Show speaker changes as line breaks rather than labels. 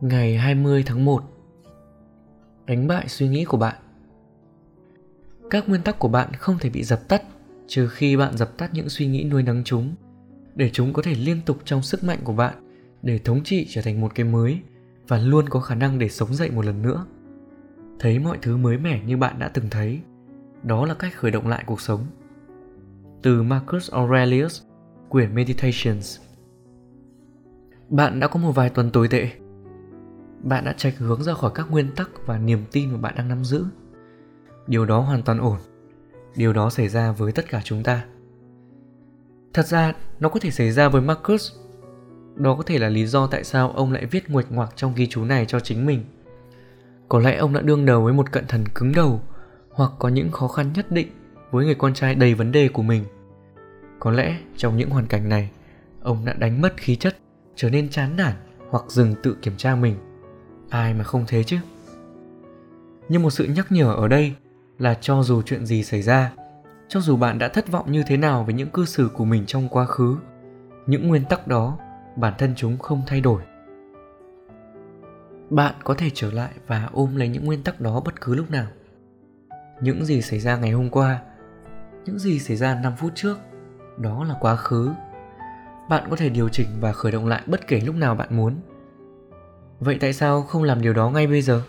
Ngày 20 tháng 1 Đánh bại suy nghĩ của bạn. Các nguyên tắc của bạn không thể bị dập tắt, trừ khi bạn dập tắt những suy nghĩ nuôi nấng chúng, để chúng có thể liên tục trong sức mạnh của bạn để thống trị trở thành một cái mới và luôn có khả năng để sống dậy một lần nữa. Thấy mọi thứ mới mẻ như bạn đã từng thấy, đó là cách khởi động lại cuộc sống. Từ Marcus Aurelius, quyển Meditations. Bạn đã có một vài tuần tồi tệ bạn đã trạch hướng ra khỏi các nguyên tắc và niềm tin mà bạn đang nắm giữ. Điều đó hoàn toàn ổn. Điều đó xảy ra với tất cả chúng ta. Thật ra, nó có thể xảy ra với marcus. Đó có thể là lý do tại sao ông lại viết nguệch ngoạc trong ghi chú này cho chính mình. Có lẽ ông đã đương đầu với một cận thần cứng đầu, hoặc có những khó khăn nhất định với người con trai đầy vấn đề của mình. Có lẽ trong những hoàn cảnh này, ông đã đánh mất khí chất, trở nên chán nản hoặc dừng tự kiểm tra mình ai mà không thế chứ? Nhưng một sự nhắc nhở ở đây là cho dù chuyện gì xảy ra, cho dù bạn đã thất vọng như thế nào với những cư xử của mình trong quá khứ, những nguyên tắc đó, bản thân chúng không thay đổi. Bạn có thể trở lại và ôm lấy những nguyên tắc đó bất cứ lúc nào. Những gì xảy ra ngày hôm qua, những gì xảy ra 5 phút trước, đó là quá khứ. Bạn có thể điều chỉnh và khởi động lại bất kể lúc nào bạn muốn vậy tại sao không làm điều đó ngay bây giờ?